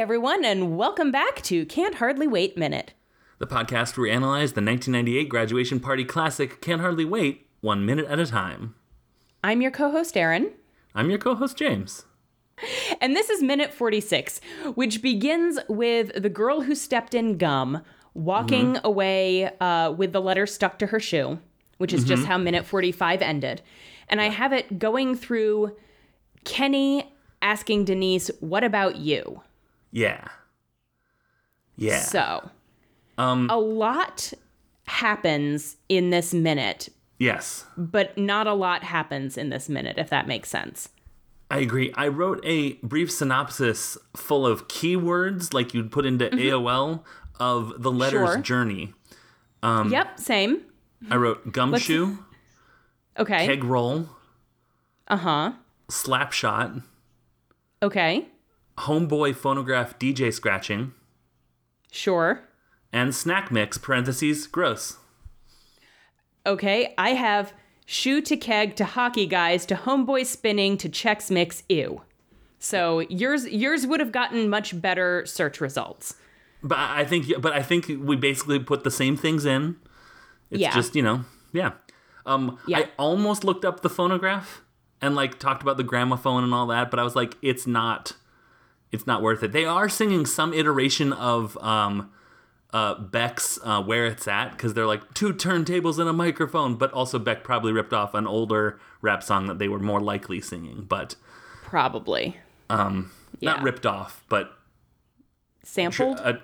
everyone, and welcome back to Can't Hardly Wait Minute. the podcast where we analyze the 1998 graduation party classic Can't Hardly Wait, one minute at a time. I'm your co host, Erin, I'm your co host, James. and this is Minute 46, which begins with the girl who stepped in gum walking away uh, with the letter stuck to her shoe, which is just how Minute 45 ended. And I have it going through Kenny asking Denise, What about you? Yeah. Yeah. So, um, a lot happens in this minute, yes, but not a lot happens in this minute, if that makes sense. I agree. I wrote a brief synopsis full of keywords like you'd put into AOL of the letter's Mm-hmm. Sure. journey. yep, same. I wrote gumshoe, Okay. keg roll, Uh huh. slap shot, Okay. Homeboy phonograph DJ scratching, Sure. and snack mix parentheses gross. Okay. I have shoe to keg to hockey guys to homeboy spinning to Chex Mix ew. So yours yours would have gotten much better search results. But I think, but I think we basically put the same things in. It's Yeah. just you know, yeah. Um, Yeah. I almost looked up the phonograph and like talked about the gramophone and all that, but I was like, it's not, it's not worth it. They are singing some iteration of um, uh, Beck's uh, "Where It's At" because they're like two turntables and a microphone, but also Beck probably ripped off an older rap song that they were more likely singing, but Probably. Um not ripped off, but sampled, uh,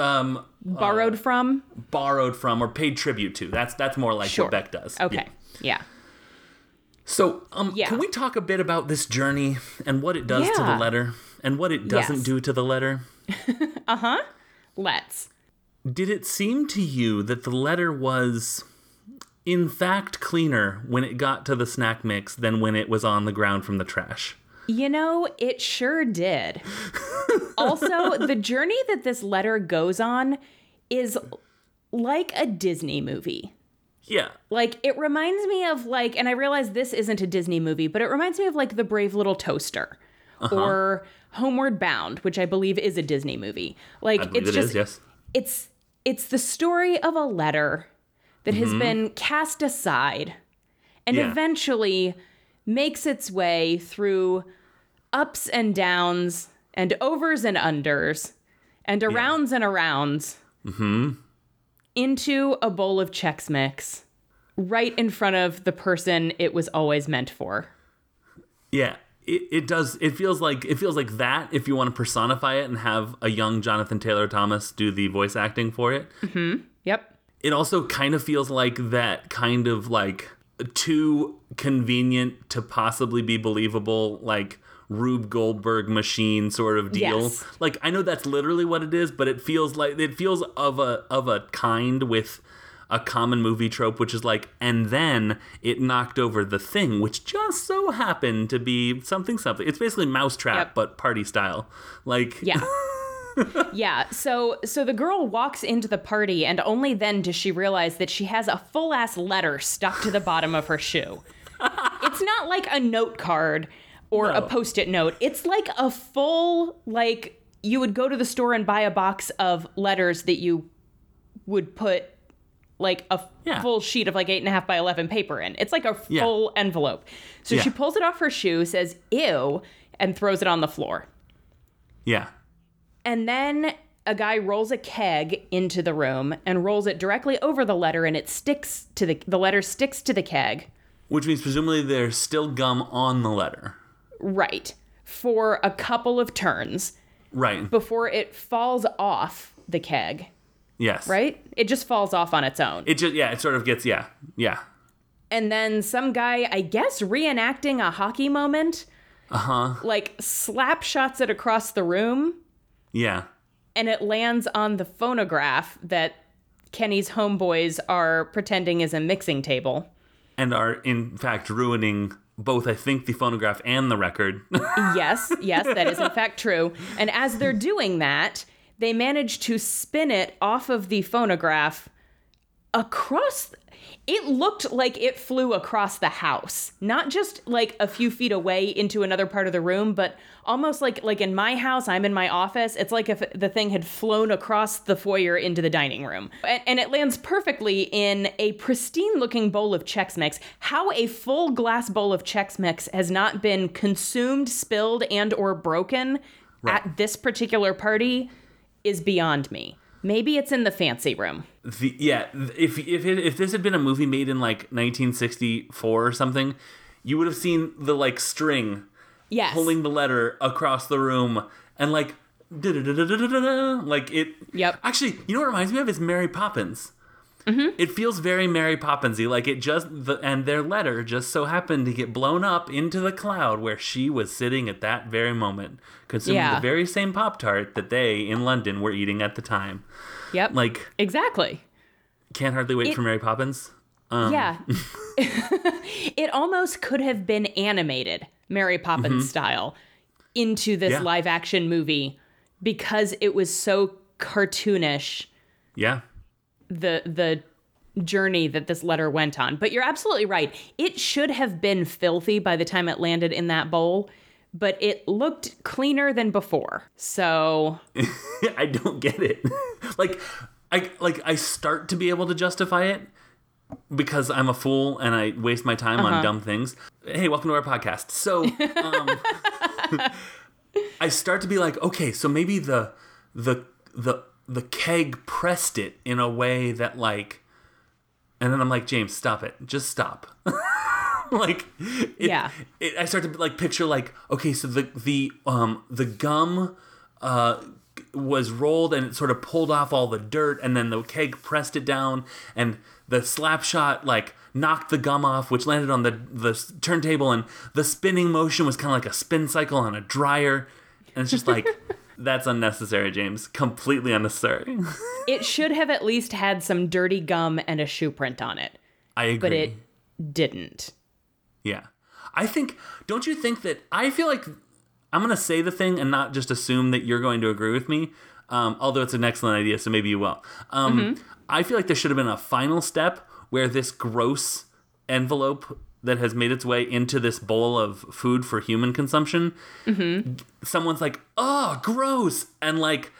um, borrowed from. borrowed from or paid tribute to. That's that's more like Sure. what Beck does. Okay. Yeah. Yeah. So, um, Yeah. can we talk a bit about this journey and what it does to the letter and what it doesn't Yes. do to the letter? Uh huh. Let's. Did it seem to you that the letter was, in fact, cleaner when it got to the snack mix than when it was on the ground from the trash? You know, it sure did. also, the journey that this letter goes on is like a Disney movie. Yeah. Like it reminds me of like and I realize this isn't a Disney movie, but it reminds me of like The Brave Little Toaster or Homeward Bound, which I believe is a Disney movie. Like it's it just is, yes. it's it's the story of a letter that has been cast aside and Yeah. eventually makes its way through ups and downs and overs and unders and arounds and arounds into a bowl of Chex Mix right in front of the person it was always meant for. Yeah. It, it does it feels like it feels like that if you want to personify it and have a young Jonathan Taylor Thomas do the voice acting for it. Mm-hmm. Yep. it also kind of feels like that kind of like too convenient to possibly be believable like Rube Goldberg machine sort of deal. Yes. Like I know that's literally what it is, but it feels like it feels of a of a kind with a common movie trope which is like and then it knocked over the thing which just so happened to be something something. It's basically Mousetrap Yep. but party style. Like Yeah. yeah. So so the girl walks into the party and only then does she realize that she has a full ass letter stuck to the bottom of her shoe. it's not like a note card or a post-it note. It's like a full like you would go to the store and buy a box of letters that you would put like a Yeah. full sheet of like eight and a half by eleven paper in. It's like a Yeah. full envelope. So Yeah. she pulls it off her shoe, says "ew," and throws it on the floor. yeah. And then a guy rolls a keg into the room and rolls it directly over the letter and it sticks to the the letter sticks to the keg. Which means presumably there's still gum on the letter. Right. For a couple of turns Right. before it falls off the keg, Yes. right? It just falls off on its own. It just yeah, it sort of gets yeah, yeah, and then some guy, I guess reenacting a hockey moment, uh huh, like slap shots it across the room yeah, and it lands on the phonograph that Kenny's homeboys are pretending is a mixing table. and are in fact ruining both I think the phonograph and the record. yes, yes, that is in fact true. And as they're doing that, they manage to spin it off of the phonograph across. it looked like it flew across the house not just like a few feet away into another part of the room but almost like like in my house i'm in my office it's like if the thing had flown across the foyer into the dining room and, and it lands perfectly in a pristine looking bowl of chex mix how a full glass bowl of chex mix has not been consumed spilled and or broken at this particular party is beyond me maybe it's in the fancy room The, yeah, if if it, if this had been a movie made in like 1964 or something, you would have seen the like string yes pulling the letter across the room and like like it. Yep. Actually, you know what it reminds me of is Mary Poppins. It feels very Mary Poppinsy, like it just the and their letter just so happened to get blown up into the cloud where she was sitting at that very moment, consuming Yeah. the very same Pop Tart that they in London were eating at the time. yep Like, exactly can't hardly wait It- for Mary Poppins. Yeah. it almost could have been animated, Mary Poppins style, into this Mm-hmm. Yeah. live action movie because it was so cartoonish Yeah. The the journey that this letter went on. But you're absolutely right. It should have been filthy by the time it landed in that bowl, but it looked cleaner than before. So, I don't get it. like I like I start to be able to justify it because I'm a fool and I waste my time on dumb things. Hey, welcome to our podcast. So, um, I start to be like, okay, so maybe the the the the keg pressed it in a way that like and then I'm like, James, stop it. Just stop. like it, Yeah. it, I start to like picture like okay, so the the um the gum uh was rolled and it sort of pulled off all the dirt and then the keg pressed it down and the slap shot like knocked the gum off which landed on the the turntable and the spinning motion was kind of like a spin cycle on a dryer and it's just like that's unnecessary James completely unnecessary it should have at least had some dirty gum and a shoe print on it, I agree but it didn't. Yeah. I think, don't you think that I feel like I'm going to say the thing and not just assume that you're going to agree with me, um, although it's an excellent idea, so maybe you will. Um, I feel like there should have been a final step where this gross envelope that has made its way into this bowl of food for human consumption, mm-hmm. someone's like, oh, gross. And like,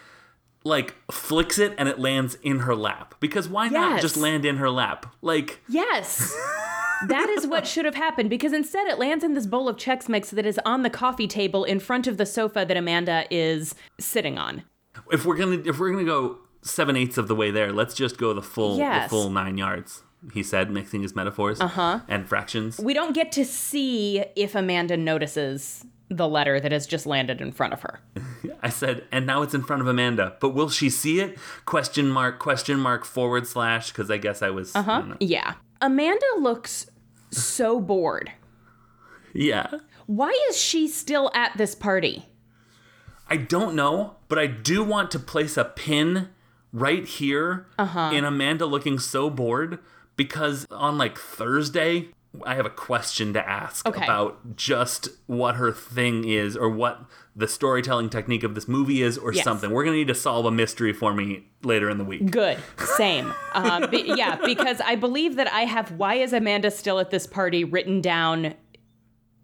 like flicks it and it lands in her lap because why not just land in her lap like Yes. that is what should have happened because instead it lands in this bowl of Chex Mix that is on the coffee table in front of the sofa that Amanda is sitting on. if we're gonna if we're gonna go seven eighths of the way there, let's just go the full the full nine yards. He said, mixing his metaphors uh-huh. and fractions. We don't get to see if Amanda notices the letter that has just landed in front of her. I said, and now it's in front of Amanda, but will she see it? Question mark, question mark, forward slash, because I guess I was. I don't. Yeah. Amanda looks so bored. Yeah. Why is she still at this party? I don't know, but I do want to place a pin right here Uh-huh. in Amanda looking so bored because on like Thursday, I have a question to ask Okay. about just what her thing is or what the storytelling technique of this movie is or Yes. something. We're going to need to solve a mystery for me later in the week. Good. Same. Um, be- yeah, because I believe that I have why is Amanda still at this party written down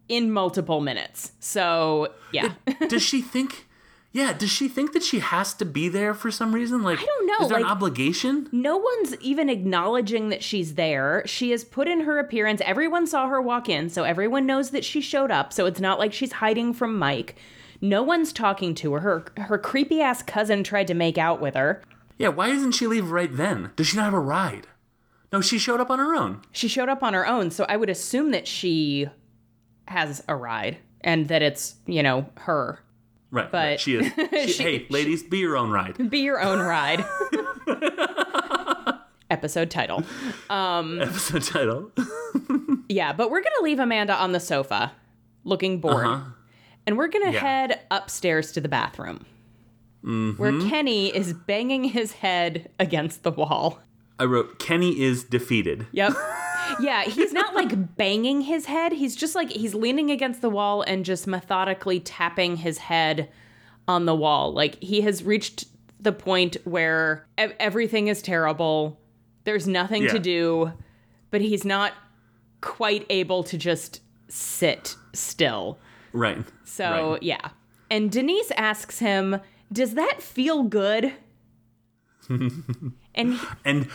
in multiple minutes. So, yeah. does she think yeah, does she think that she has to be there for some reason? Like I don't know, Is there an obligation? No one's even acknowledging that she's there. She has put in her appearance. Everyone saw her walk in, so everyone knows that she showed up. So it's not like she's hiding from Mike. No one's talking to her. Her, her creepy ass cousin tried to make out with her. Yeah, why doesn't she leave right then? Does she not have a ride? No, she showed up on her own. She showed up on her own, so I would assume that she has a ride and that it's, you know, her. Right. But- right. she is. She, She- hey, ladies, be your own ride. Be your own ride. Episode title. Episode title. Yeah, but we're going to leave Amanda on the sofa looking bored. Uh-huh. And we're going to Yeah. head upstairs to the bathroom where Mm-hmm. Kenny is banging his head against the wall. I wrote Kenny is defeated. Yep. Yeah, he's not like banging his head. He's just like he's leaning against the wall and just methodically tapping his head on the wall. Like he has reached the point where ev- everything is terrible. There's nothing Yeah. to do. but he's not quite able to just sit still. Right. So, Right. yeah. And Denise asks him, Does that feel good? and he- And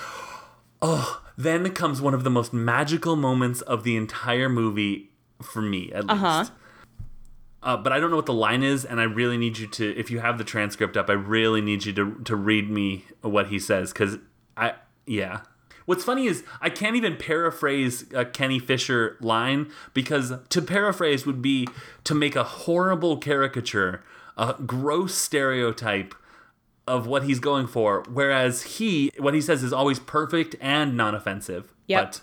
oh, then comes one of the most magical moments of the entire movie for me, at least. Uh-huh. Uh, but I don't know what the line is, and I really need you to, if you have the transcript up, I really need you to to read me what he says, because I, yeah. What's funny is I can't even paraphrase a Kenny Fisher line because to paraphrase would be to make a horrible caricature, a gross stereotype of what he's going for, whereas he, what he says is always perfect and non-offensive. Yep. But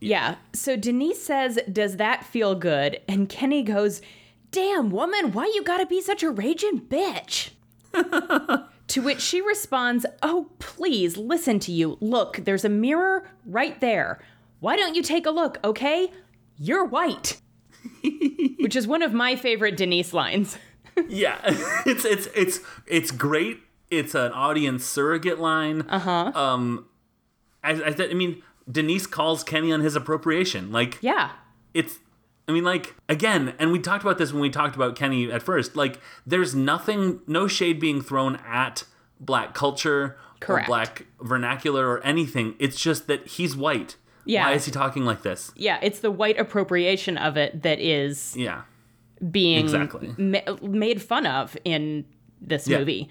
yeah. So Denise says, Does that feel good? And Kenny goes, Damn, woman, why you gotta be such a raging bitch? to which she responds, Oh, please, listen to you. Look, there's a mirror right there. Why don't you take a look, okay? You're white. which is one of my favorite Denise lines. yeah, it's it's it's it's great. It's an audience surrogate line. Uh Uh-huh. Um, I, I, I mean, Denise calls Kenny on his appropriation. Like, Yeah. it's I mean like again and we talked about this when we talked about Kenny at first like there's nothing no shade being thrown at black culture Correct. or black vernacular or anything it's just that he's white Yeah. why is he talking like this Yeah, it's the white appropriation of it that is yeah being Exactly. ma- made fun of in this Yeah. movie.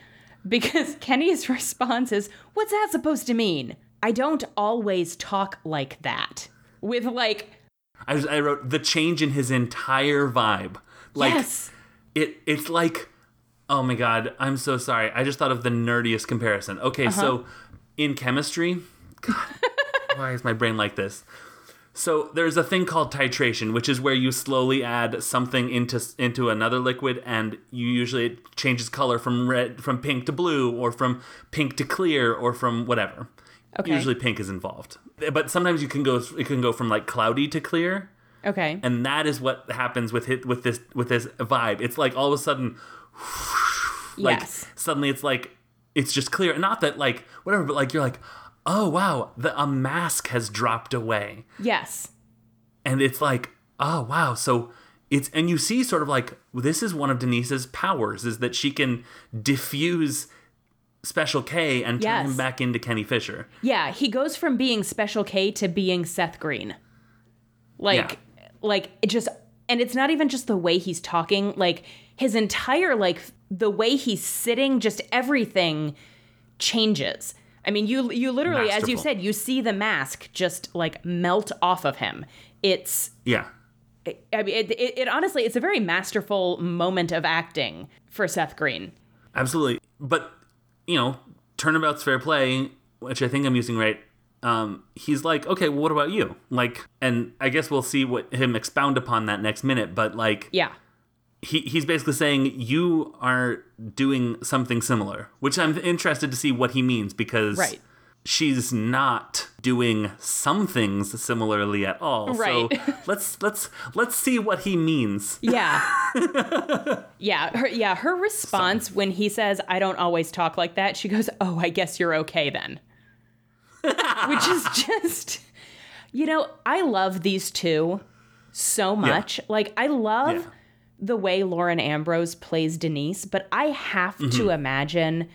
Because Kenny's response is, What's that supposed to mean? I don't always talk like that. With like, I, I wrote the change in his entire vibe like yes. it it's like oh my god i'm so sorry i just thought of the nerdiest comparison okay Uh-huh. so in chemistry god, why is my brain like this so there's a thing called titration which is where you slowly add something into into another liquid and you usually it changes color from red from pink to blue or from pink to clear or from whatever Okay. usually pink is involved but sometimes you can go it can go from like cloudy to clear Okay. and that is what happens with it with this with this vibe it's like all of a sudden like yes. suddenly it's like it's just clear and not that like whatever but like you're like oh wow the a mask has dropped away Yes. and it's like oh wow so it's and you see sort of like this is one of denise's powers is that she can diffuse special k and turn Yes. him back into kenny fisher Yeah, he goes from being Special K to being Seth Green. Like, like it just, and it's not even just the way he's talking. Like his entire, like the way he's sitting, just everything changes. I mean, you you literally, as you said, you see the mask just like melt off of him. It's, yeah I mean, it, it, it honestly, it's a very masterful moment of acting for Seth Green. Absolutely. But, you know, turnabout's fair play, which I think I'm using right. Um, he's like, okay, well, what about you? Like, and I guess we'll see what him expound upon that next minute. But like, Yeah. He, he's basically saying you are doing something similar, which I'm interested to see what he means because Right. she's not doing some things similarly at all. Right. So let's let's let's see what he means. Yeah. yeah. Her, yeah. Her response when he says, I don't always talk like that, she goes, Oh, I guess you're okay then. Which is just, you know, I love these two so much. Like, I love Yeah. The way Lauren Ambrose plays Denise, but I have Mm-hmm. to imagine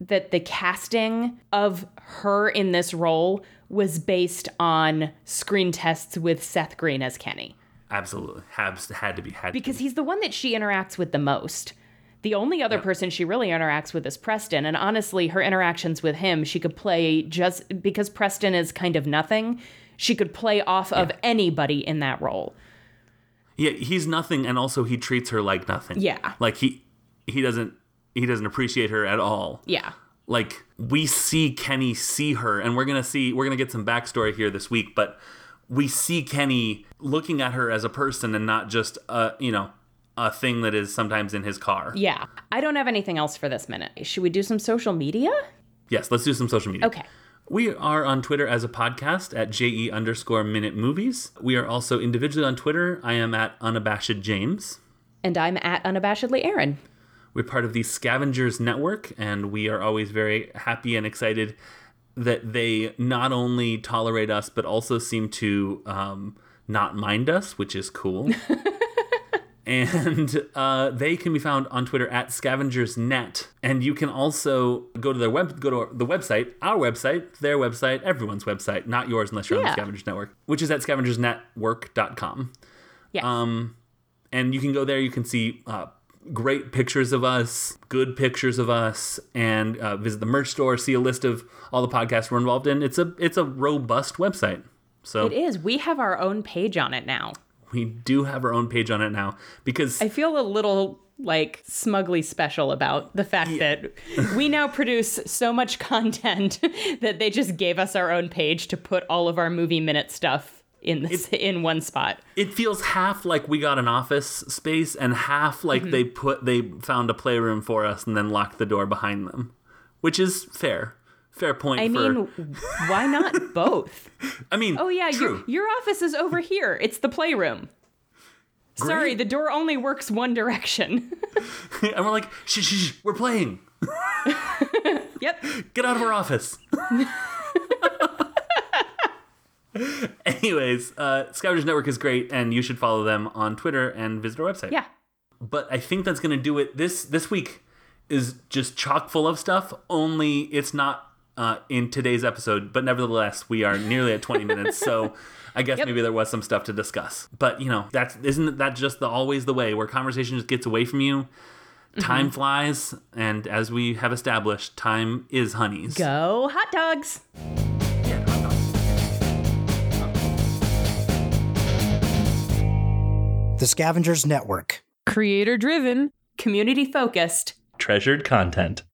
that the casting of her in this role was based on screen tests with Seth Green as Kenny Absolutely. Has had to be had to be. because he's the one that she interacts with the most. The only other person she really interacts with is Preston, and honestly, her interactions with him, she could play just because Preston is kind of nothing. She could play off of anybody in that role. Yeah, he's nothing, and also he treats her like nothing. Yeah. like he he doesn't he doesn't appreciate her at all. Yeah. Like we see Kenny see her, and we're gonna see we're gonna get some backstory here this week, but we see Kenny looking at her as a person and not just a you know a thing that is sometimes in his car. Yeah. I don't have anything else for this minute. Should we do some social media? Yes, let's do some social media. Okay. We are on Twitter as a podcast at JE underscore minute movies. We are also individually on Twitter. I am at unabashed James. And I'm at unabashedly Erin. We're part of the Scavengers Network, and we are always very happy and excited that they not only tolerate us but also seem to um, not mind us, which is cool. and uh, they can be found on Twitter at scavengersnet. And you can also go to their web, go to the website, our website, their website, everyone's website, not yours unless you're on the Scavengers Network, which is at scavengersnetwork.com. Yes. Um, and you can go there. You can see uh, great pictures of us, good pictures of us, and uh, visit the merch store. See a list of all the podcasts we're involved in. It's a it's a robust website. So it is. We have our own page on it now. We do have our own page on it now because I feel a little like smugly special about the fact that we now produce so much content that they just gave us our own page to put all of our movie minute stuff in this in one spot. it feels half like we got an office space and half like Mm-hmm. they put they found a playroom for us and then locked the door behind them, which is fair. Fair point. I for, mean, why not both? I mean, Oh yeah, true. your, your office is over here. It's the playroom. Sorry, the door only works one direction. and we're like, shh, shh, shh, we're playing. yep. Get out of our office. Anyways, uh, Scavengers Network is great, and you should follow them on Twitter and visit our website. Yeah. But I think that's gonna do it. This this week is just chock full of stuff. Only it's not uh, in today's episode, but nevertheless, we are nearly at 20 minutes. So I guess Yep. maybe there was some stuff to discuss. But you know, that's isn't that just the always the way where conversation just gets away from you. Time flies, and as we have established, time is honeys. Go hot dogs. Yeah, hot dog. The Scavengers Network. Creator driven. Community focused. Treasured content.